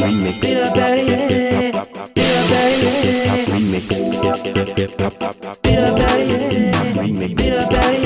Remix. Remix. Remix. the Remix.